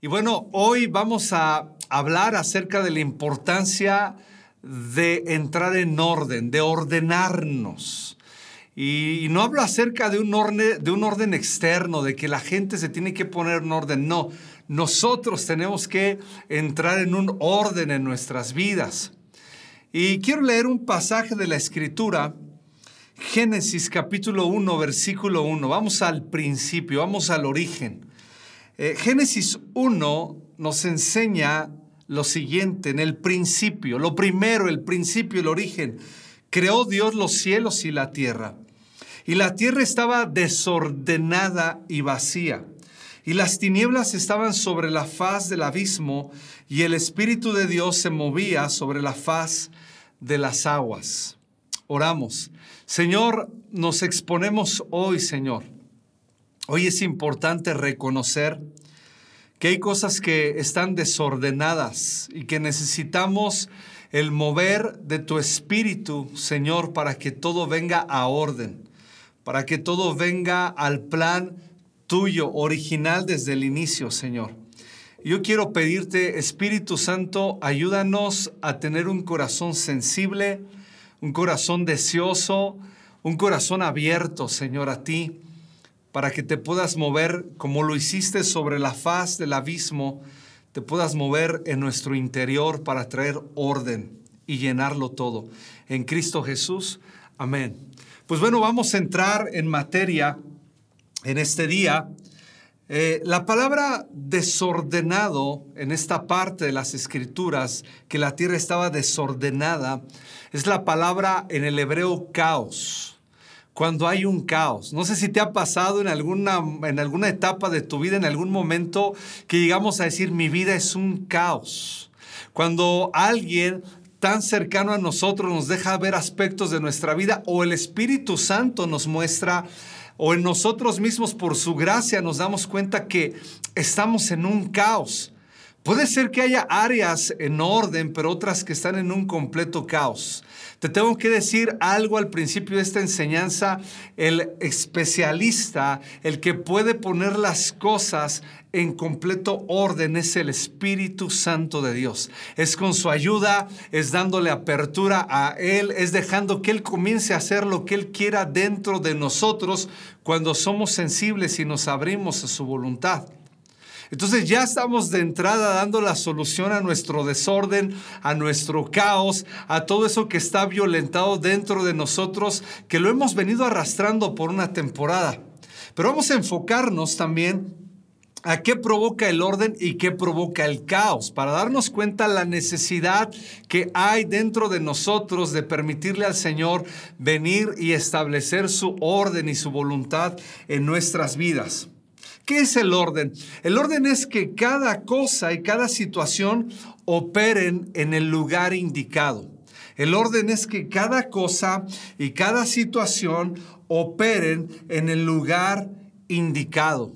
Y bueno, hoy vamos a hablar acerca de la importancia de entrar en orden, de ordenarnos. Y, no hablo acerca de un, orden, de un orden externo, de que la gente se tiene que poner en orden. No, nosotros tenemos que entrar en un orden en nuestras vidas. Y quiero leer un pasaje de la Escritura, Génesis capítulo 1, versículo 1. Vamos al principio, vamos al origen. Eh, Génesis 1 nos enseña lo siguiente, en el principio, lo primero, el principio, el origen. Creó Dios los cielos y la tierra. Y la tierra estaba desordenada y vacía. Y las tinieblas estaban sobre la faz del abismo, y el Espíritu de Dios se movía sobre la faz de las aguas. Oramos. Señor, nos exponemos hoy, Señor Hoy es importante reconocer que hay cosas que están desordenadas y que necesitamos el mover de tu espíritu, Señor, para que todo venga a orden, para que todo venga al plan tuyo, original desde el inicio, Señor. Yo quiero pedirte, Espíritu Santo, ayúdanos a tener un corazón sensible, un corazón deseoso, un corazón abierto, Señor, a ti para que te puedas mover como lo hiciste sobre la faz del abismo, te puedas mover en nuestro interior para traer orden y llenarlo todo. En Cristo Jesús, amén. Pues bueno, vamos a entrar en materia en este día. Eh, la palabra desordenado en esta parte de las escrituras, que la tierra estaba desordenada, es la palabra en el hebreo caos cuando hay un caos. No sé si te ha pasado en alguna, en alguna etapa de tu vida, en algún momento, que llegamos a decir, mi vida es un caos. Cuando alguien tan cercano a nosotros nos deja ver aspectos de nuestra vida o el Espíritu Santo nos muestra o en nosotros mismos por su gracia nos damos cuenta que estamos en un caos. Puede ser que haya áreas en orden, pero otras que están en un completo caos. Te tengo que decir algo al principio de esta enseñanza. El especialista, el que puede poner las cosas en completo orden es el Espíritu Santo de Dios. Es con su ayuda, es dándole apertura a Él, es dejando que Él comience a hacer lo que Él quiera dentro de nosotros cuando somos sensibles y nos abrimos a su voluntad. Entonces ya estamos de entrada dando la solución a nuestro desorden, a nuestro caos, a todo eso que está violentado dentro de nosotros, que lo hemos venido arrastrando por una temporada. Pero vamos a enfocarnos también a qué provoca el orden y qué provoca el caos, para darnos cuenta la necesidad que hay dentro de nosotros de permitirle al Señor venir y establecer su orden y su voluntad en nuestras vidas. ¿Qué es el orden? El orden es que cada cosa y cada situación operen en el lugar indicado. El orden es que cada cosa y cada situación operen en el lugar indicado.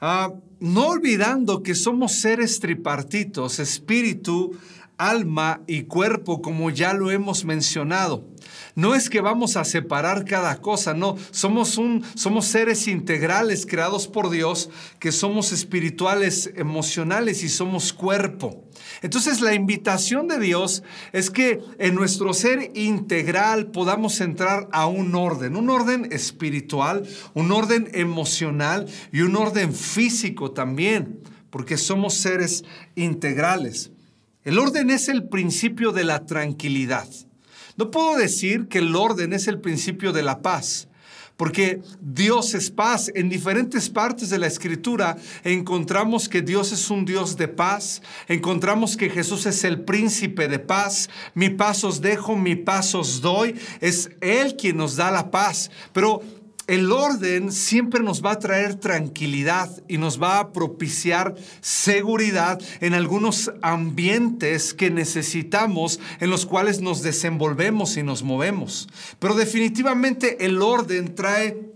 Ah, no olvidando que somos seres tripartitos, espíritu, alma y cuerpo, como ya lo hemos mencionado. No es que vamos a separar cada cosa, no, somos un somos seres integrales creados por Dios, que somos espirituales, emocionales y somos cuerpo. Entonces la invitación de Dios es que en nuestro ser integral podamos entrar a un orden, un orden espiritual, un orden emocional y un orden físico también, porque somos seres integrales. El orden es el principio de la tranquilidad. No puedo decir que el orden es el principio de la paz, porque Dios es paz. En diferentes partes de la escritura encontramos que Dios es un Dios de paz, encontramos que Jesús es el príncipe de paz, mi paz os dejo, mi paz os doy, es Él quien nos da la paz. Pero el orden siempre nos va a traer tranquilidad y nos va a propiciar seguridad en algunos ambientes que necesitamos, en los cuales nos desenvolvemos y nos movemos. Pero definitivamente el orden trae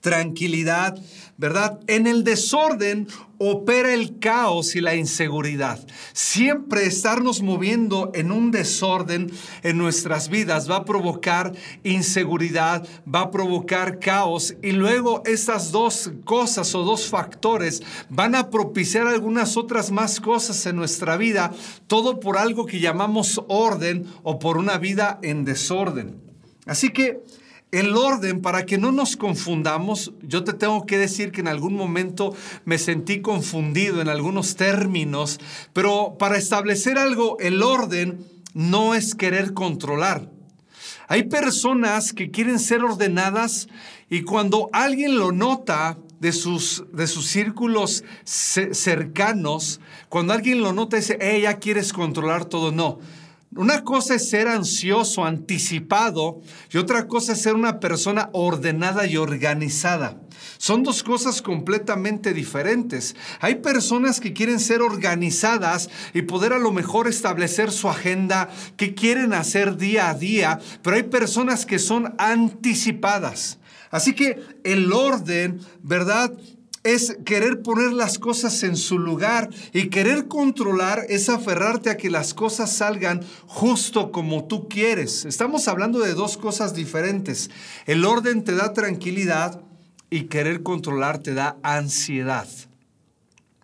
tranquilidad, ¿verdad? En el desorden opera el caos y la inseguridad. Siempre estarnos moviendo en un desorden en nuestras vidas va a provocar inseguridad, va a provocar caos y luego estas dos cosas o dos factores van a propiciar algunas otras más cosas en nuestra vida, todo por algo que llamamos orden o por una vida en desorden. Así que el orden, para que no nos confundamos, yo te tengo que decir que en algún momento me sentí confundido en algunos términos, pero para establecer algo, el orden no es querer controlar. Hay personas que quieren ser ordenadas y cuando alguien lo nota de sus, de sus círculos cercanos, cuando alguien lo nota dice, hey, ya quieres controlar todo, no. Una cosa es ser ansioso, anticipado, y otra cosa es ser una persona ordenada y organizada. Son dos cosas completamente diferentes. Hay personas que quieren ser organizadas y poder a lo mejor establecer su agenda, que quieren hacer día a día, pero hay personas que son anticipadas. Así que el orden, ¿verdad? Es querer poner las cosas en su lugar y querer controlar es aferrarte a que las cosas salgan justo como tú quieres. Estamos hablando de dos cosas diferentes. El orden te da tranquilidad y querer controlar te da ansiedad.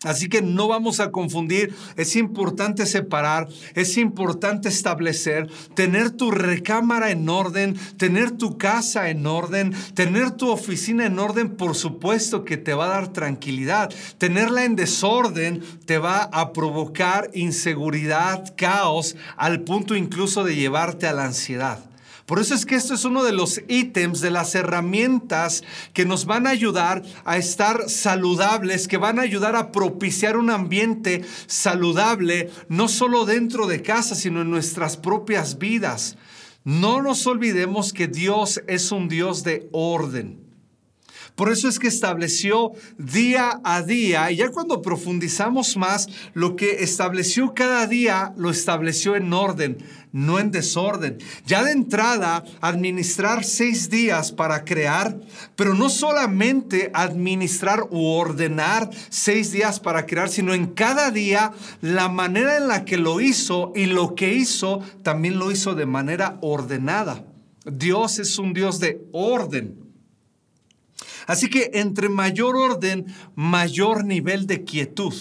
Así que no vamos a confundir, es importante separar, es importante establecer, tener tu recámara en orden, tener tu casa en orden, tener tu oficina en orden, por supuesto que te va a dar tranquilidad. Tenerla en desorden te va a provocar inseguridad, caos, al punto incluso de llevarte a la ansiedad. Por eso es que esto es uno de los ítems, de las herramientas que nos van a ayudar a estar saludables, que van a ayudar a propiciar un ambiente saludable, no solo dentro de casa, sino en nuestras propias vidas. No nos olvidemos que Dios es un Dios de orden. Por eso es que estableció día a día, y ya cuando profundizamos más, lo que estableció cada día lo estableció en orden, no en desorden. Ya de entrada, administrar seis días para crear, pero no solamente administrar u ordenar seis días para crear, sino en cada día la manera en la que lo hizo y lo que hizo también lo hizo de manera ordenada. Dios es un Dios de orden. Así que entre mayor orden, mayor nivel de quietud.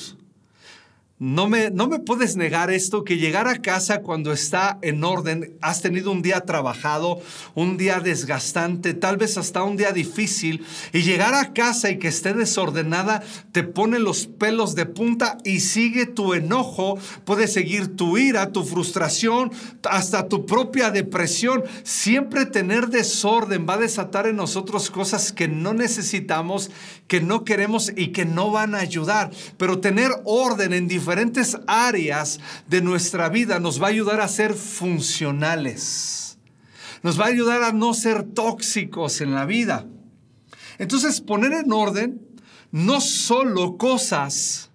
No me, no me puedes negar esto, que llegar a casa cuando está en orden, has tenido un día trabajado, un día desgastante, tal vez hasta un día difícil, y llegar a casa y que esté desordenada te pone los pelos de punta y sigue tu enojo, puede seguir tu ira, tu frustración, hasta tu propia depresión. Siempre tener desorden va a desatar en nosotros cosas que no necesitamos, que no queremos y que no van a ayudar. Pero tener orden en diferentes áreas de nuestra vida nos va a ayudar a ser funcionales. Nos va a ayudar a no ser tóxicos en la vida. Entonces, poner en orden no solo cosas,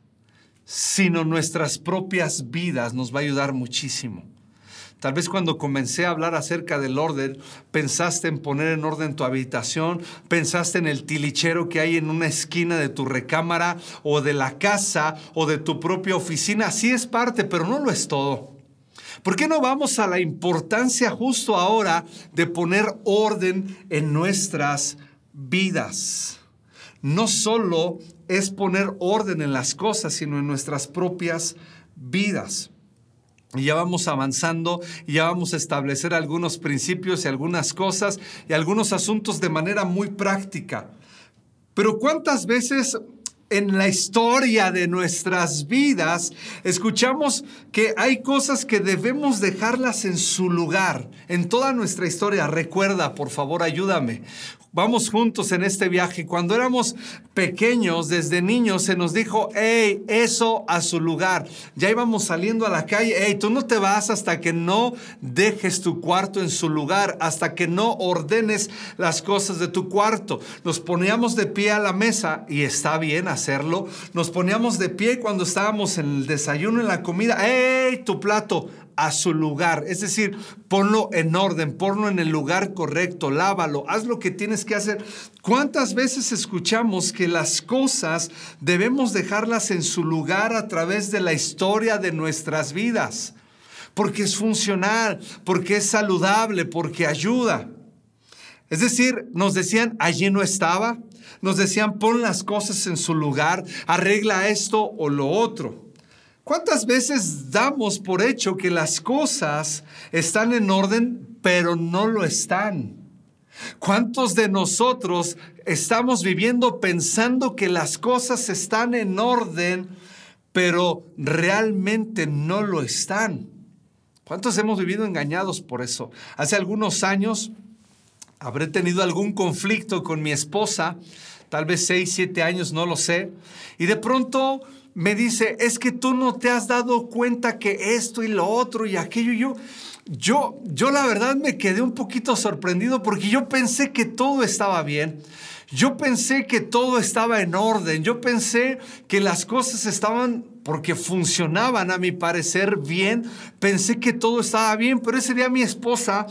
sino nuestras propias vidas nos va a ayudar muchísimo. Tal vez cuando comencé a hablar acerca del orden, pensaste en poner en orden tu habitación, pensaste en el tilichero que hay en una esquina de tu recámara o de la casa o de tu propia oficina. Sí es parte, pero no lo es todo. ¿Por qué no vamos a la importancia justo ahora de poner orden en nuestras vidas? No solo es poner orden en las cosas, sino en nuestras propias vidas. Y ya vamos avanzando y ya vamos a establecer algunos principios y algunas cosas y algunos asuntos de manera muy práctica. Pero ¿cuántas veces en la historia de nuestras vidas escuchamos que hay cosas que debemos dejarlas en su lugar en toda nuestra historia? Recuerda, por favor, ayúdame. Vamos juntos en este viaje. Cuando éramos pequeños, desde niños, se nos dijo, hey, eso a su lugar. Ya íbamos saliendo a la calle, hey, tú no te vas hasta que no dejes tu cuarto en su lugar, hasta que no ordenes las cosas de tu cuarto. Nos poníamos de pie a la mesa y está bien, hacerlo. Nos poníamos de pie cuando estábamos en el desayuno, en la comida. ¡Ey, tu plato! a su lugar. Es decir, ponlo en orden, ponlo en el lugar correcto, lávalo, haz lo que tienes que hacer. ¿Cuántas veces escuchamos que las cosas debemos dejarlas en su lugar a través de la historia de nuestras vidas? Porque es funcional, porque es saludable, porque ayuda. Es decir, nos decían, allí no estaba, nos decían, pon las cosas en su lugar, arregla esto o lo otro. ¿Cuántas veces damos por hecho que las cosas están en orden, pero no lo están? ¿Cuántos de nosotros estamos viviendo pensando que las cosas están en orden, pero realmente no lo están? ¿Cuántos hemos vivido engañados por eso? Hace algunos años habré tenido algún conflicto con mi esposa, tal vez seis, siete años, no lo sé, y de pronto me dice, es que tú no te has dado cuenta que esto y lo otro y aquello yo, yo, yo la verdad me quedé un poquito sorprendido porque yo pensé que todo estaba bien. Yo pensé que todo estaba en orden. Yo pensé que las cosas estaban porque funcionaban a mi parecer bien. Pensé que todo estaba bien, pero ese día mi esposa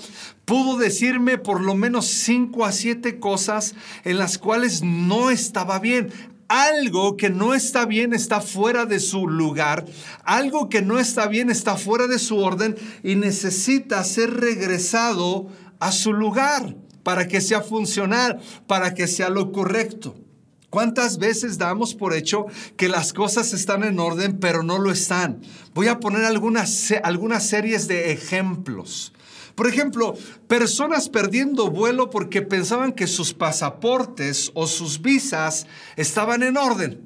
pudo decirme por lo menos cinco a siete cosas en las cuales no estaba bien algo que no está bien está fuera de su lugar, algo que no está bien está fuera de su orden y necesita ser regresado a su lugar para que sea funcional, para que sea lo correcto. ¿Cuántas veces damos por hecho que las cosas están en orden, pero no lo están? Voy a poner algunas, algunas series de ejemplos. Por ejemplo, personas perdiendo vuelo porque pensaban que sus pasaportes o sus visas estaban en orden.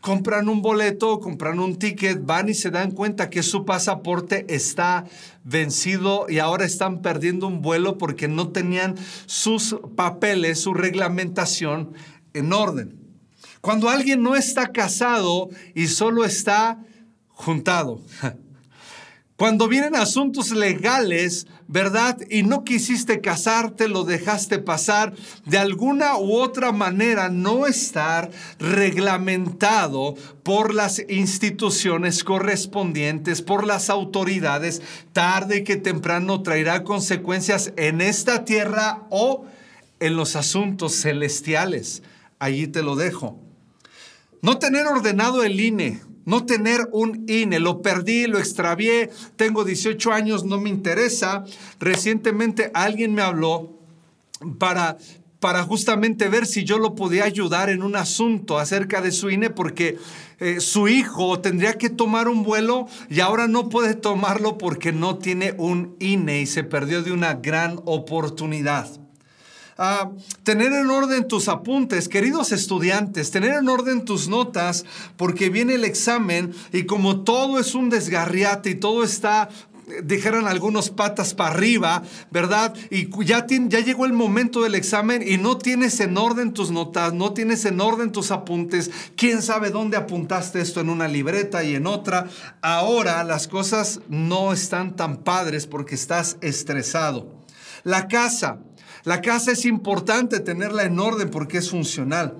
Compran un boleto, compran un ticket, van y se dan cuenta que su pasaporte está vencido y ahora están perdiendo un vuelo porque no tenían sus papeles, su reglamentación en orden. Cuando alguien no está casado y solo está juntado. Cuando vienen asuntos legales, ¿verdad? Y no quisiste casarte, lo dejaste pasar, de alguna u otra manera no estar reglamentado por las instituciones correspondientes, por las autoridades, tarde que temprano traerá consecuencias en esta tierra o en los asuntos celestiales. Allí te lo dejo. No tener ordenado el INE, no tener un INE. Lo perdí, lo extravié, tengo 18 años, no me interesa. Recientemente alguien me habló para, para justamente ver si yo lo podía ayudar en un asunto acerca de su INE porque eh, su hijo tendría que tomar un vuelo y ahora no puede tomarlo porque no tiene un INE y se perdió de una gran oportunidad tener en orden tus apuntes, queridos estudiantes, tener en orden tus notas, porque viene el examen y como todo es un desgarriate y todo está dijeran algunos patas para arriba, ¿verdad? Y ya, ya llegó el momento del examen y no tienes en orden tus notas, no tienes en orden tus apuntes, quién sabe dónde apuntaste esto en una libreta y en otra. Ahora las cosas no están tan padres porque estás estresado. La casa, la casa es importante tenerla en orden porque es funcional.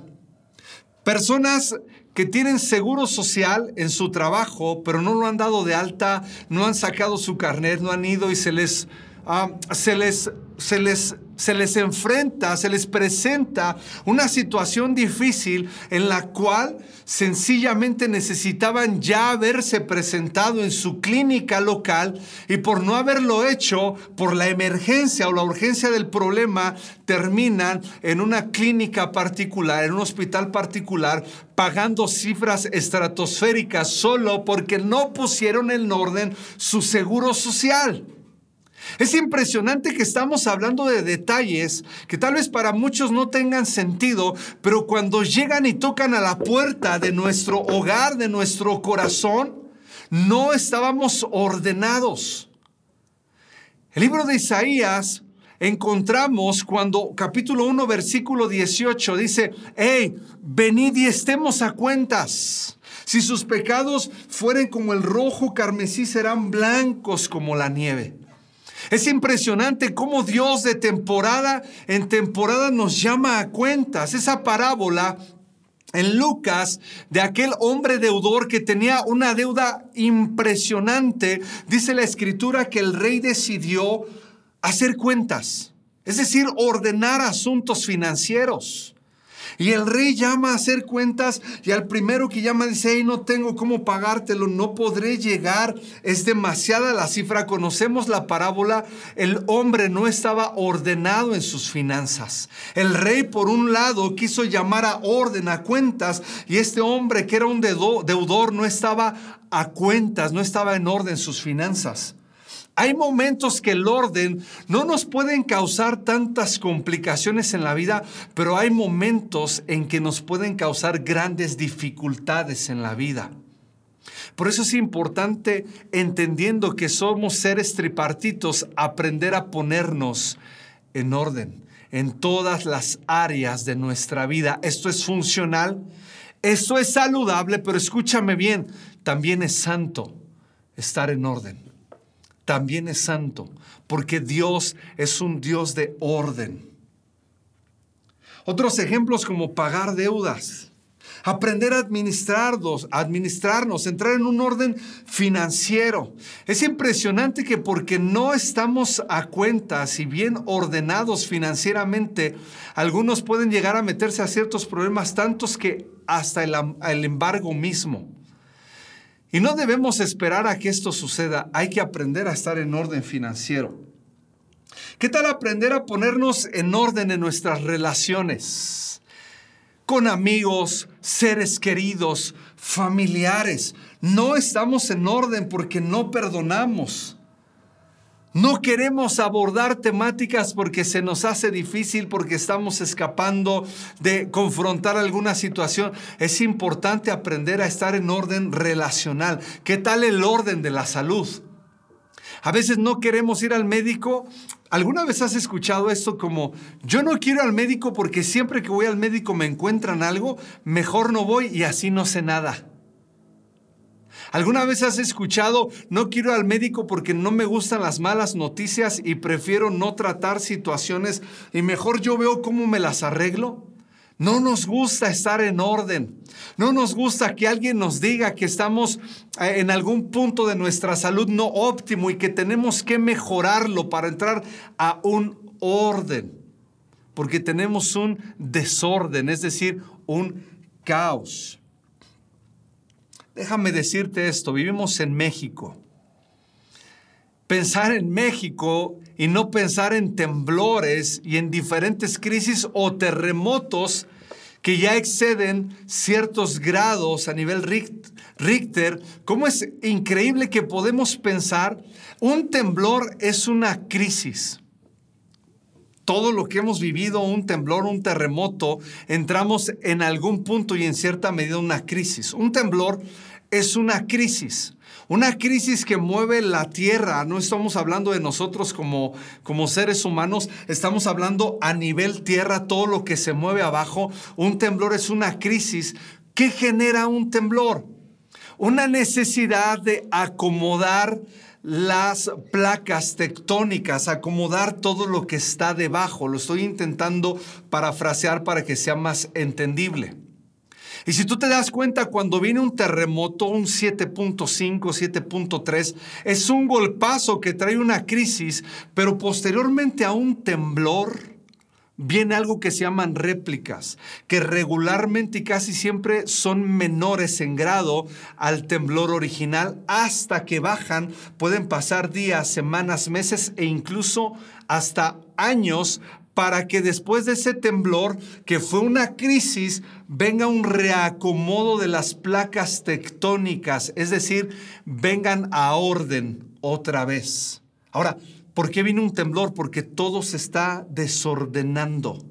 Personas que tienen seguro social en su trabajo, pero no lo han dado de alta, no han sacado su carnet, no han ido y se les, ah, se les, se les se les enfrenta, se les presenta una situación difícil en la cual sencillamente necesitaban ya haberse presentado en su clínica local y por no haberlo hecho, por la emergencia o la urgencia del problema, terminan en una clínica particular, en un hospital particular, pagando cifras estratosféricas solo porque no pusieron en orden su seguro social. Es impresionante que estamos hablando de detalles que tal vez para muchos no tengan sentido, pero cuando llegan y tocan a la puerta de nuestro hogar, de nuestro corazón, no estábamos ordenados. El libro de Isaías encontramos cuando capítulo 1 versículo 18 dice, hey, venid y estemos a cuentas. Si sus pecados fueren como el rojo carmesí, serán blancos como la nieve. Es impresionante cómo Dios de temporada en temporada nos llama a cuentas. Esa parábola en Lucas de aquel hombre deudor que tenía una deuda impresionante, dice la escritura que el rey decidió hacer cuentas, es decir, ordenar asuntos financieros. Y el rey llama a hacer cuentas y al primero que llama dice, hey, no tengo cómo pagártelo, no podré llegar, es demasiada la cifra. Conocemos la parábola, el hombre no estaba ordenado en sus finanzas. El rey por un lado quiso llamar a orden, a cuentas, y este hombre que era un deudor no estaba a cuentas, no estaba en orden sus finanzas. Hay momentos que el orden no nos pueden causar tantas complicaciones en la vida, pero hay momentos en que nos pueden causar grandes dificultades en la vida. Por eso es importante, entendiendo que somos seres tripartitos, aprender a ponernos en orden en todas las áreas de nuestra vida. Esto es funcional, esto es saludable, pero escúchame bien, también es santo estar en orden también es santo, porque Dios es un Dios de orden. Otros ejemplos como pagar deudas, aprender a administrarnos, administrarnos, entrar en un orden financiero. Es impresionante que porque no estamos a cuenta, si bien ordenados financieramente, algunos pueden llegar a meterse a ciertos problemas, tantos que hasta el embargo mismo. Y no debemos esperar a que esto suceda, hay que aprender a estar en orden financiero. ¿Qué tal aprender a ponernos en orden en nuestras relaciones? Con amigos, seres queridos, familiares. No estamos en orden porque no perdonamos. No queremos abordar temáticas porque se nos hace difícil, porque estamos escapando de confrontar alguna situación. Es importante aprender a estar en orden relacional. ¿Qué tal el orden de la salud? A veces no queremos ir al médico. ¿Alguna vez has escuchado esto como, yo no quiero al médico porque siempre que voy al médico me encuentran algo, mejor no voy y así no sé nada? ¿Alguna vez has escuchado, no quiero al médico porque no me gustan las malas noticias y prefiero no tratar situaciones y mejor yo veo cómo me las arreglo? No nos gusta estar en orden. No nos gusta que alguien nos diga que estamos eh, en algún punto de nuestra salud no óptimo y que tenemos que mejorarlo para entrar a un orden. Porque tenemos un desorden, es decir, un caos. Déjame decirte esto, vivimos en México. Pensar en México y no pensar en temblores y en diferentes crisis o terremotos que ya exceden ciertos grados a nivel Richter, ¿cómo es increíble que podemos pensar un temblor es una crisis? todo lo que hemos vivido, un temblor, un terremoto, entramos en algún punto y en cierta medida una crisis. Un temblor es una crisis. Una crisis que mueve la tierra. No estamos hablando de nosotros como, como seres humanos, estamos hablando a nivel tierra, todo lo que se mueve abajo. Un temblor es una crisis. ¿Qué genera un temblor? Una necesidad de acomodar las placas tectónicas, acomodar todo lo que está debajo. Lo estoy intentando parafrasear para que sea más entendible. Y si tú te das cuenta, cuando viene un terremoto, un 7.5, 7.3, es un golpazo que trae una crisis, pero posteriormente a un temblor, viene algo que se llaman réplicas, que regularmente y casi siempre son menores en grado al temblor original, hasta que bajan, pueden pasar días, semanas, meses e incluso hasta años para que después de ese temblor, que fue una crisis, venga un reacomodo de las placas tectónicas, es decir, vengan a orden otra vez. Ahora, ¿Por qué viene un temblor? Porque todo se está desordenando,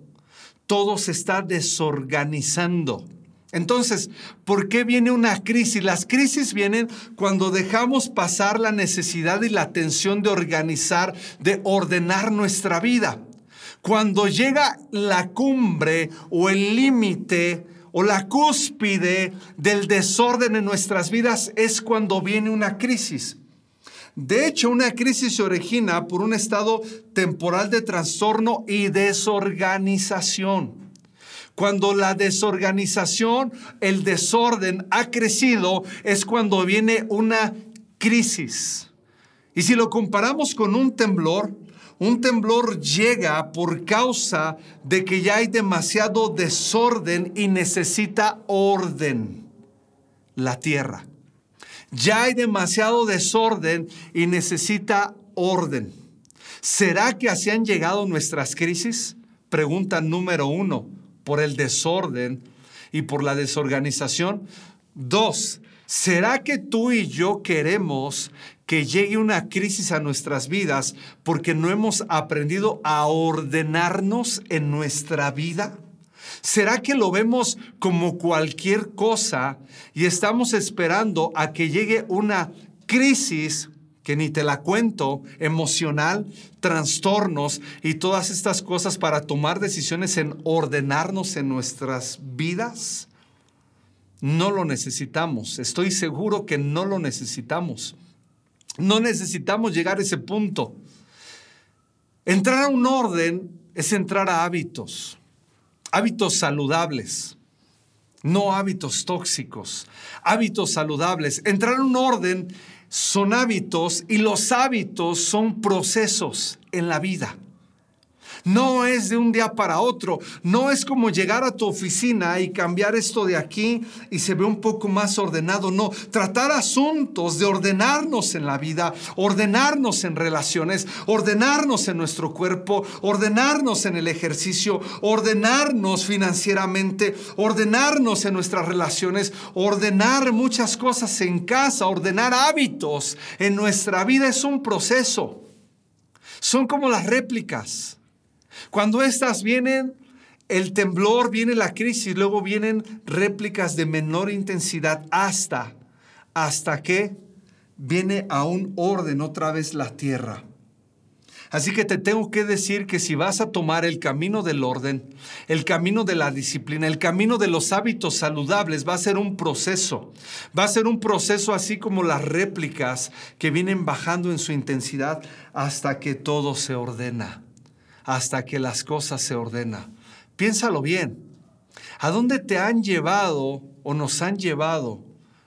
todo se está desorganizando. Entonces, ¿por qué viene una crisis? Las crisis vienen cuando dejamos pasar la necesidad y la tensión de organizar, de ordenar nuestra vida. Cuando llega la cumbre o el límite o la cúspide del desorden en nuestras vidas es cuando viene una crisis. De hecho, una crisis se origina por un estado temporal de trastorno y desorganización. Cuando la desorganización, el desorden ha crecido, es cuando viene una crisis. Y si lo comparamos con un temblor, un temblor llega por causa de que ya hay demasiado desorden y necesita orden la tierra. Ya hay demasiado desorden y necesita orden. ¿Será que así han llegado nuestras crisis? Pregunta número uno, por el desorden y por la desorganización. Dos, ¿será que tú y yo queremos que llegue una crisis a nuestras vidas porque no hemos aprendido a ordenarnos en nuestra vida? ¿Será que lo vemos como cualquier cosa y estamos esperando a que llegue una crisis que ni te la cuento, emocional, trastornos y todas estas cosas para tomar decisiones en ordenarnos en nuestras vidas? No lo necesitamos, estoy seguro que no lo necesitamos. No necesitamos llegar a ese punto. Entrar a un orden es entrar a hábitos, hábitos saludables, no hábitos tóxicos, hábitos saludables. Entrar a un orden son hábitos y los hábitos son procesos en la vida. No es de un día para otro. No es como llegar a tu oficina y cambiar esto de aquí y se ve un poco más ordenado. No, tratar asuntos de ordenarnos en la vida, ordenarnos en relaciones, ordenarnos en nuestro cuerpo, ordenarnos en el ejercicio, ordenarnos financieramente, ordenarnos en nuestras relaciones, ordenar muchas cosas en casa, ordenar hábitos en nuestra vida es un proceso. Son como las réplicas. Cuando estas vienen, el temblor, viene la crisis, luego vienen réplicas de menor intensidad hasta, hasta que viene a un orden otra vez la tierra. Así que te tengo que decir que si vas a tomar el camino del orden, el camino de la disciplina, el camino de los hábitos saludables, va a ser un proceso. Va a ser un proceso así como las réplicas que vienen bajando en su intensidad hasta que todo se ordena hasta que las cosas se ordenan. Piénsalo bien. ¿A dónde te han llevado o nos han llevado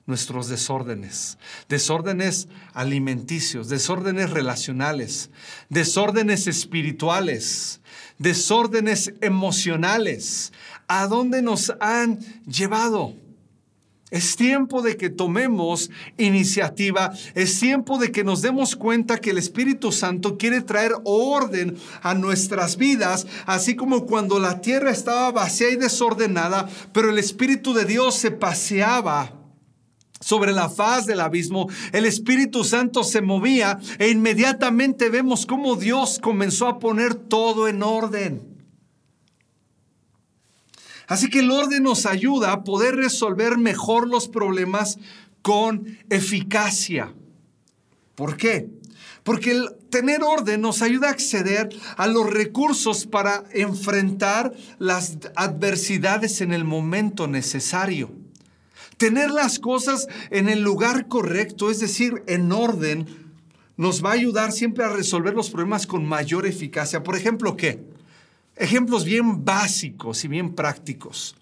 nuestros desórdenes? Desórdenes alimenticios, desórdenes relacionales, desórdenes espirituales, desórdenes emocionales. ¿A dónde nos han llevado? Es tiempo de que tomemos iniciativa, es tiempo de que nos demos cuenta que el Espíritu Santo quiere traer orden a nuestras vidas, así como cuando la tierra estaba vacía y desordenada, pero el Espíritu de Dios se paseaba sobre la faz del abismo, el Espíritu Santo se movía e inmediatamente vemos cómo Dios comenzó a poner todo en orden. Así que el orden nos ayuda a poder resolver mejor los problemas con eficacia. ¿Por qué? Porque el tener orden nos ayuda a acceder a los recursos para enfrentar las adversidades en el momento necesario. Tener las cosas en el lugar correcto, es decir, en orden, nos va a ayudar siempre a resolver los problemas con mayor eficacia. Por ejemplo, ¿qué? Ejemplos bien básicos y bien prácticos.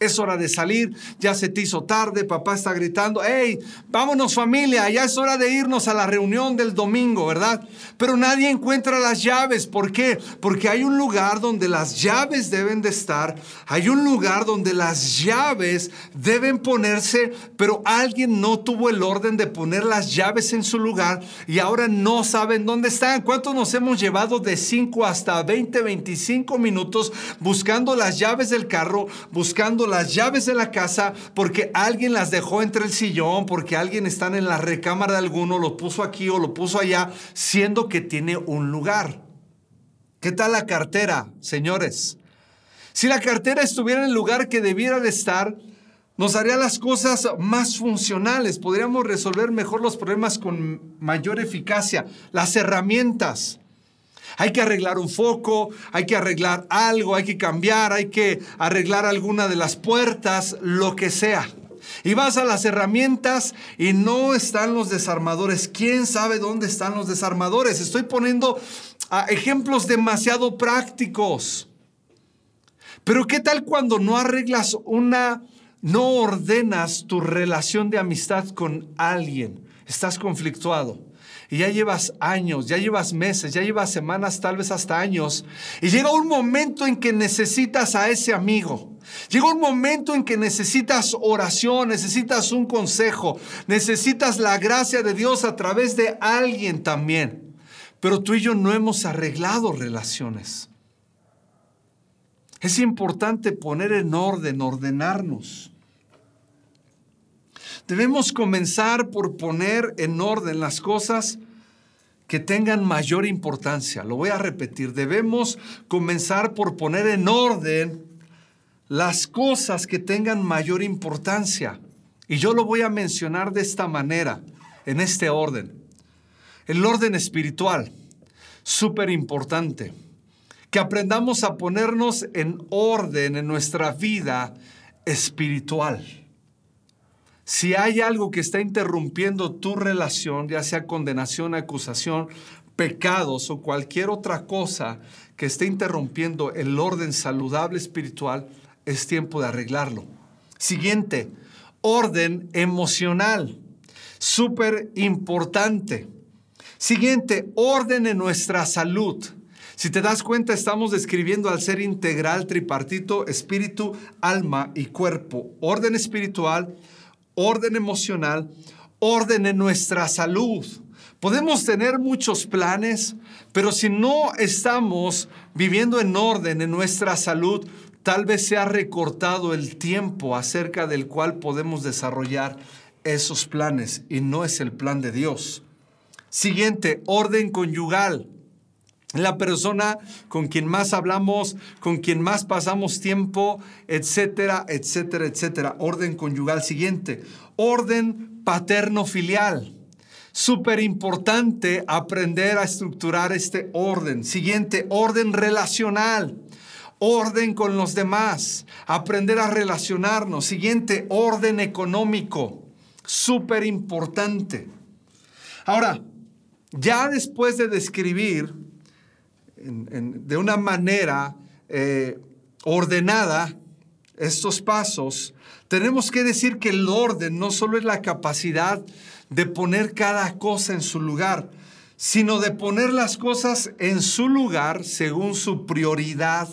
Es hora de salir, ya se te hizo tarde, papá está gritando, hey, vámonos familia, ya es hora de irnos a la reunión del domingo, ¿verdad? Pero nadie encuentra las llaves, ¿por qué? Porque hay un lugar donde las llaves deben de estar, hay un lugar donde las llaves deben ponerse, pero alguien no tuvo el orden de poner las llaves en su lugar y ahora no saben dónde están. ¿Cuántos nos hemos llevado de 5 hasta 20, 25 minutos buscando las llaves del carro, buscando las llaves de la casa porque alguien las dejó entre el sillón, porque alguien está en la recámara de alguno, lo puso aquí o lo puso allá, siendo que tiene un lugar. ¿Qué tal la cartera, señores? Si la cartera estuviera en el lugar que debiera de estar, nos haría las cosas más funcionales, podríamos resolver mejor los problemas con mayor eficacia. Las herramientas. Hay que arreglar un foco, hay que arreglar algo, hay que cambiar, hay que arreglar alguna de las puertas, lo que sea. Y vas a las herramientas y no están los desarmadores. ¿Quién sabe dónde están los desarmadores? Estoy poniendo ah, ejemplos demasiado prácticos. Pero ¿qué tal cuando no arreglas una, no ordenas tu relación de amistad con alguien? Estás conflictuado. Y ya llevas años, ya llevas meses, ya llevas semanas, tal vez hasta años. Y llega un momento en que necesitas a ese amigo. Llega un momento en que necesitas oración, necesitas un consejo, necesitas la gracia de Dios a través de alguien también. Pero tú y yo no hemos arreglado relaciones. Es importante poner en orden, ordenarnos. Debemos comenzar por poner en orden las cosas que tengan mayor importancia. Lo voy a repetir. Debemos comenzar por poner en orden las cosas que tengan mayor importancia. Y yo lo voy a mencionar de esta manera, en este orden. El orden espiritual, súper importante que aprendamos a ponernos en orden en nuestra vida espiritual. Si hay algo que está interrumpiendo tu relación, ya sea condenación, acusación, pecados o cualquier otra cosa que esté interrumpiendo el orden saludable espiritual, es tiempo de arreglarlo. Siguiente, orden emocional. Súper importante. Siguiente, orden en nuestra salud. Si te das cuenta, estamos describiendo al ser integral, tripartito, espíritu, alma y cuerpo. Orden espiritual, orden emocional, orden en nuestra salud. Podemos tener muchos planes, pero si no estamos viviendo en orden en nuestra salud, tal vez se ha recortado el tiempo acerca del cual podemos desarrollar esos planes y no es el plan de Dios. Siguiente, orden conyugal la persona con quien más hablamos, con quien más pasamos tiempo, etcétera, etcétera, etcétera. Orden conyugal siguiente, orden paterno-filial. Súper importante aprender a estructurar este orden. Siguiente, orden relacional. Orden con los demás. Aprender a relacionarnos. Siguiente, orden económico. Súper importante. Ahora, ya después de describir de una manera eh, ordenada estos pasos, tenemos que decir que el orden no solo es la capacidad de poner cada cosa en su lugar, sino de poner las cosas en su lugar según su prioridad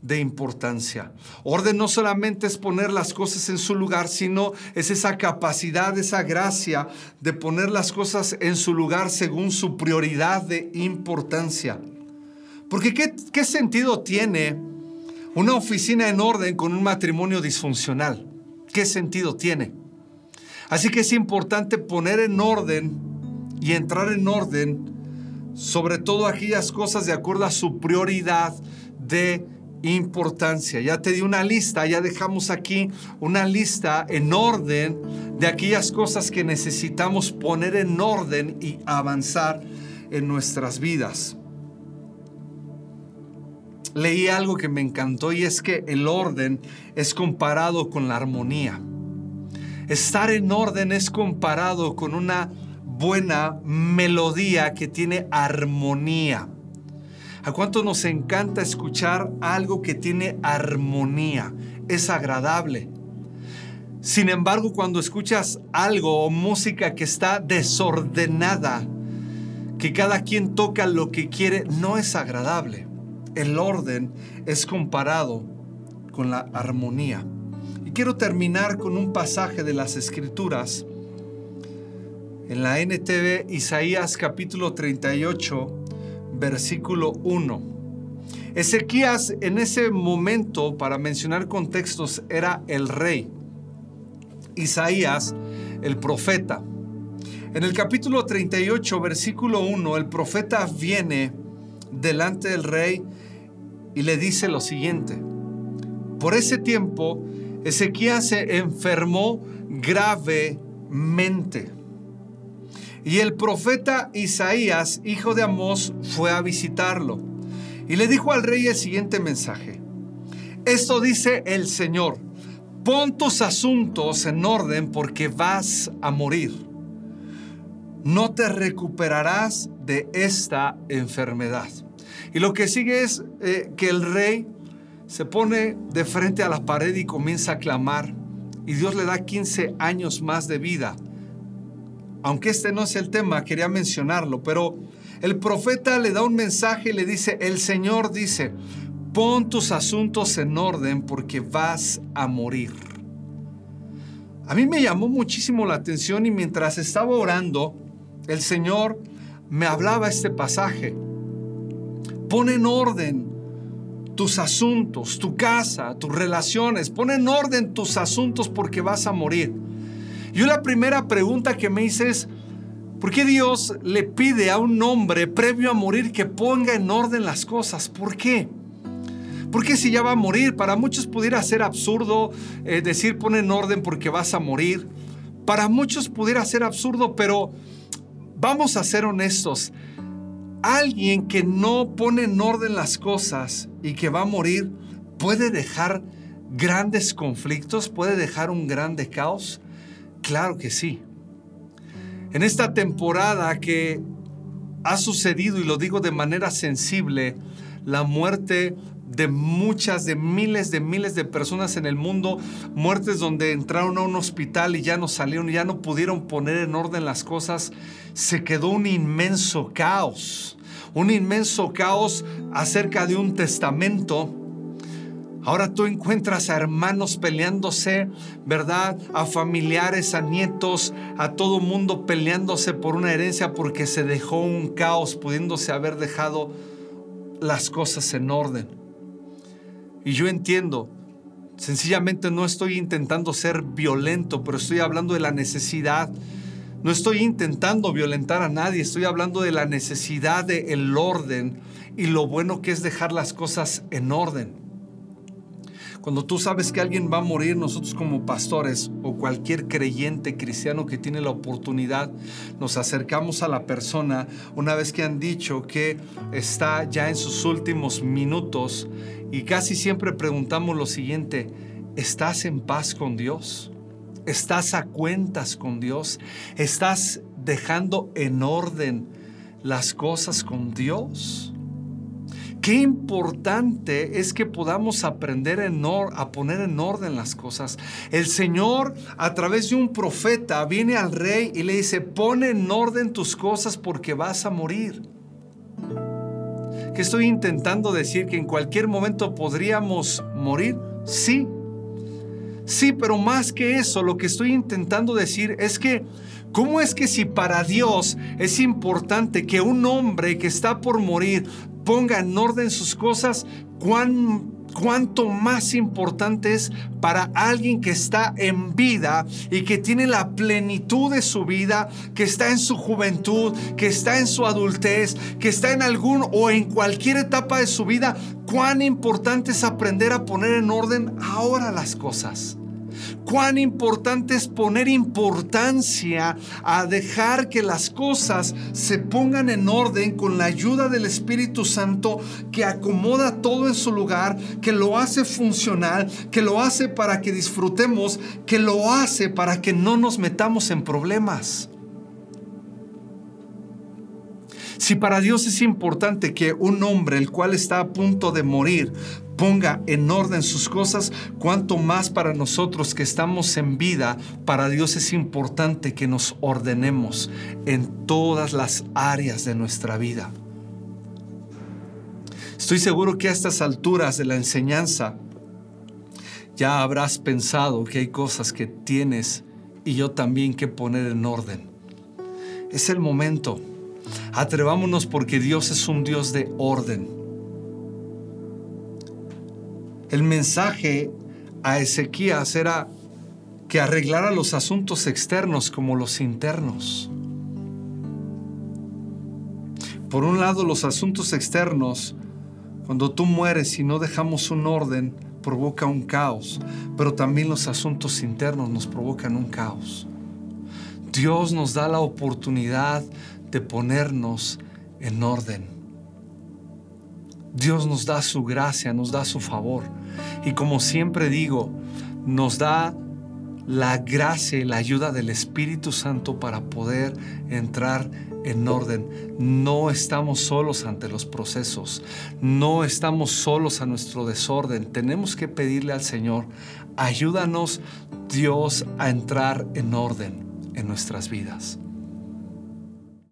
de importancia. Orden no solamente es poner las cosas en su lugar, sino es esa capacidad, esa gracia de poner las cosas en su lugar según su prioridad de importancia. Porque ¿qué, sentido tiene una oficina en orden con un matrimonio disfuncional? ¿Qué sentido tiene? Así que es importante poner en orden y entrar en orden sobre todo aquellas cosas de acuerdo a su prioridad de importancia. Ya te di una lista, ya dejamos aquí una lista en orden de aquellas cosas que necesitamos poner en orden y avanzar en nuestras vidas leí algo que me encantó y es que el orden es comparado con la armonía. Estar en orden es comparado con una buena melodía que tiene armonía. ¿A cuánto nos encanta escuchar algo que tiene armonía? Es agradable. Sin embargo, cuando escuchas algo o música que está desordenada, que cada quien toca lo que quiere, no es agradable el orden es comparado con la armonía. Y quiero terminar con un pasaje de las Escrituras en la NTV Isaías capítulo 38, versículo 1. Ezequías en ese momento, para mencionar contextos, era el rey. Isaías, el profeta. En el capítulo 38, versículo 1, el profeta viene delante del rey y le dice lo siguiente. Por ese tiempo, Ezequías se enfermó gravemente. Y el profeta Isaías, hijo de Amós, fue a visitarlo. Y le dijo al rey el siguiente mensaje. Esto dice el Señor, pon tus asuntos en orden porque vas a morir. No te recuperarás de esta enfermedad. Y lo que sigue es eh, que el rey se pone de frente a la pared y comienza a clamar. Y Dios le da 15 años más de vida. Aunque este no es el tema, quería mencionarlo, pero el profeta le da un mensaje y le dice, el Señor dice, pon tus asuntos en orden porque vas a morir. A mí me llamó muchísimo la atención y mientras estaba orando, el Señor me hablaba este pasaje. Pon en orden tus asuntos, tu casa, tus relaciones. Pon en orden tus asuntos porque vas a morir. Yo la primera pregunta que me hice es, ¿por qué Dios le pide a un hombre previo a morir que ponga en orden las cosas? ¿Por qué? Porque si ya va a morir, para muchos pudiera ser absurdo eh, decir pon en orden porque vas a morir. Para muchos pudiera ser absurdo, pero vamos a ser honestos. Alguien que no pone en orden las cosas y que va a morir puede dejar grandes conflictos, puede dejar un grande caos. Claro que sí. En esta temporada que ha sucedido, y lo digo de manera sensible, la muerte de muchas, de miles, de miles de personas en el mundo, muertes donde entraron a un hospital y ya no salieron, ya no pudieron poner en orden las cosas, se quedó un inmenso caos, un inmenso caos acerca de un testamento. Ahora tú encuentras a hermanos peleándose, ¿verdad? A familiares, a nietos, a todo mundo peleándose por una herencia porque se dejó un caos, pudiéndose haber dejado las cosas en orden. Y yo entiendo, sencillamente no estoy intentando ser violento, pero estoy hablando de la necesidad. No estoy intentando violentar a nadie, estoy hablando de la necesidad del orden y lo bueno que es dejar las cosas en orden. Cuando tú sabes que alguien va a morir, nosotros como pastores o cualquier creyente cristiano que tiene la oportunidad, nos acercamos a la persona una vez que han dicho que está ya en sus últimos minutos y casi siempre preguntamos lo siguiente, ¿estás en paz con Dios? ¿Estás a cuentas con Dios? ¿Estás dejando en orden las cosas con Dios? Qué importante es que podamos aprender a poner en orden las cosas. El Señor a través de un profeta viene al rey y le dice, pone en orden tus cosas porque vas a morir. ¿Qué estoy intentando decir? ¿Que en cualquier momento podríamos morir? Sí. Sí, pero más que eso, lo que estoy intentando decir es que ¿Cómo es que si para Dios es importante que un hombre que está por morir ponga en orden sus cosas, cuánto más importante es para alguien que está en vida y que tiene la plenitud de su vida, que está en su juventud, que está en su adultez, que está en algún o en cualquier etapa de su vida, cuán importante es aprender a poner en orden ahora las cosas cuán importante es poner importancia a dejar que las cosas se pongan en orden con la ayuda del Espíritu Santo que acomoda todo en su lugar, que lo hace funcional, que lo hace para que disfrutemos, que lo hace para que no nos metamos en problemas. Si para Dios es importante que un hombre, el cual está a punto de morir, ponga en orden sus cosas, cuanto más para nosotros que estamos en vida, para Dios es importante que nos ordenemos en todas las áreas de nuestra vida. Estoy seguro que a estas alturas de la enseñanza ya habrás pensado que hay cosas que tienes y yo también que poner en orden. Es el momento. Atrevámonos porque Dios es un Dios de orden. El mensaje a Ezequías era que arreglara los asuntos externos como los internos. Por un lado, los asuntos externos, cuando tú mueres y no dejamos un orden, provoca un caos, pero también los asuntos internos nos provocan un caos. Dios nos da la oportunidad de ponernos en orden. Dios nos da su gracia, nos da su favor. Y como siempre digo, nos da la gracia y la ayuda del Espíritu Santo para poder entrar en orden. No estamos solos ante los procesos, no estamos solos a nuestro desorden. Tenemos que pedirle al Señor, ayúdanos Dios a entrar en orden en nuestras vidas.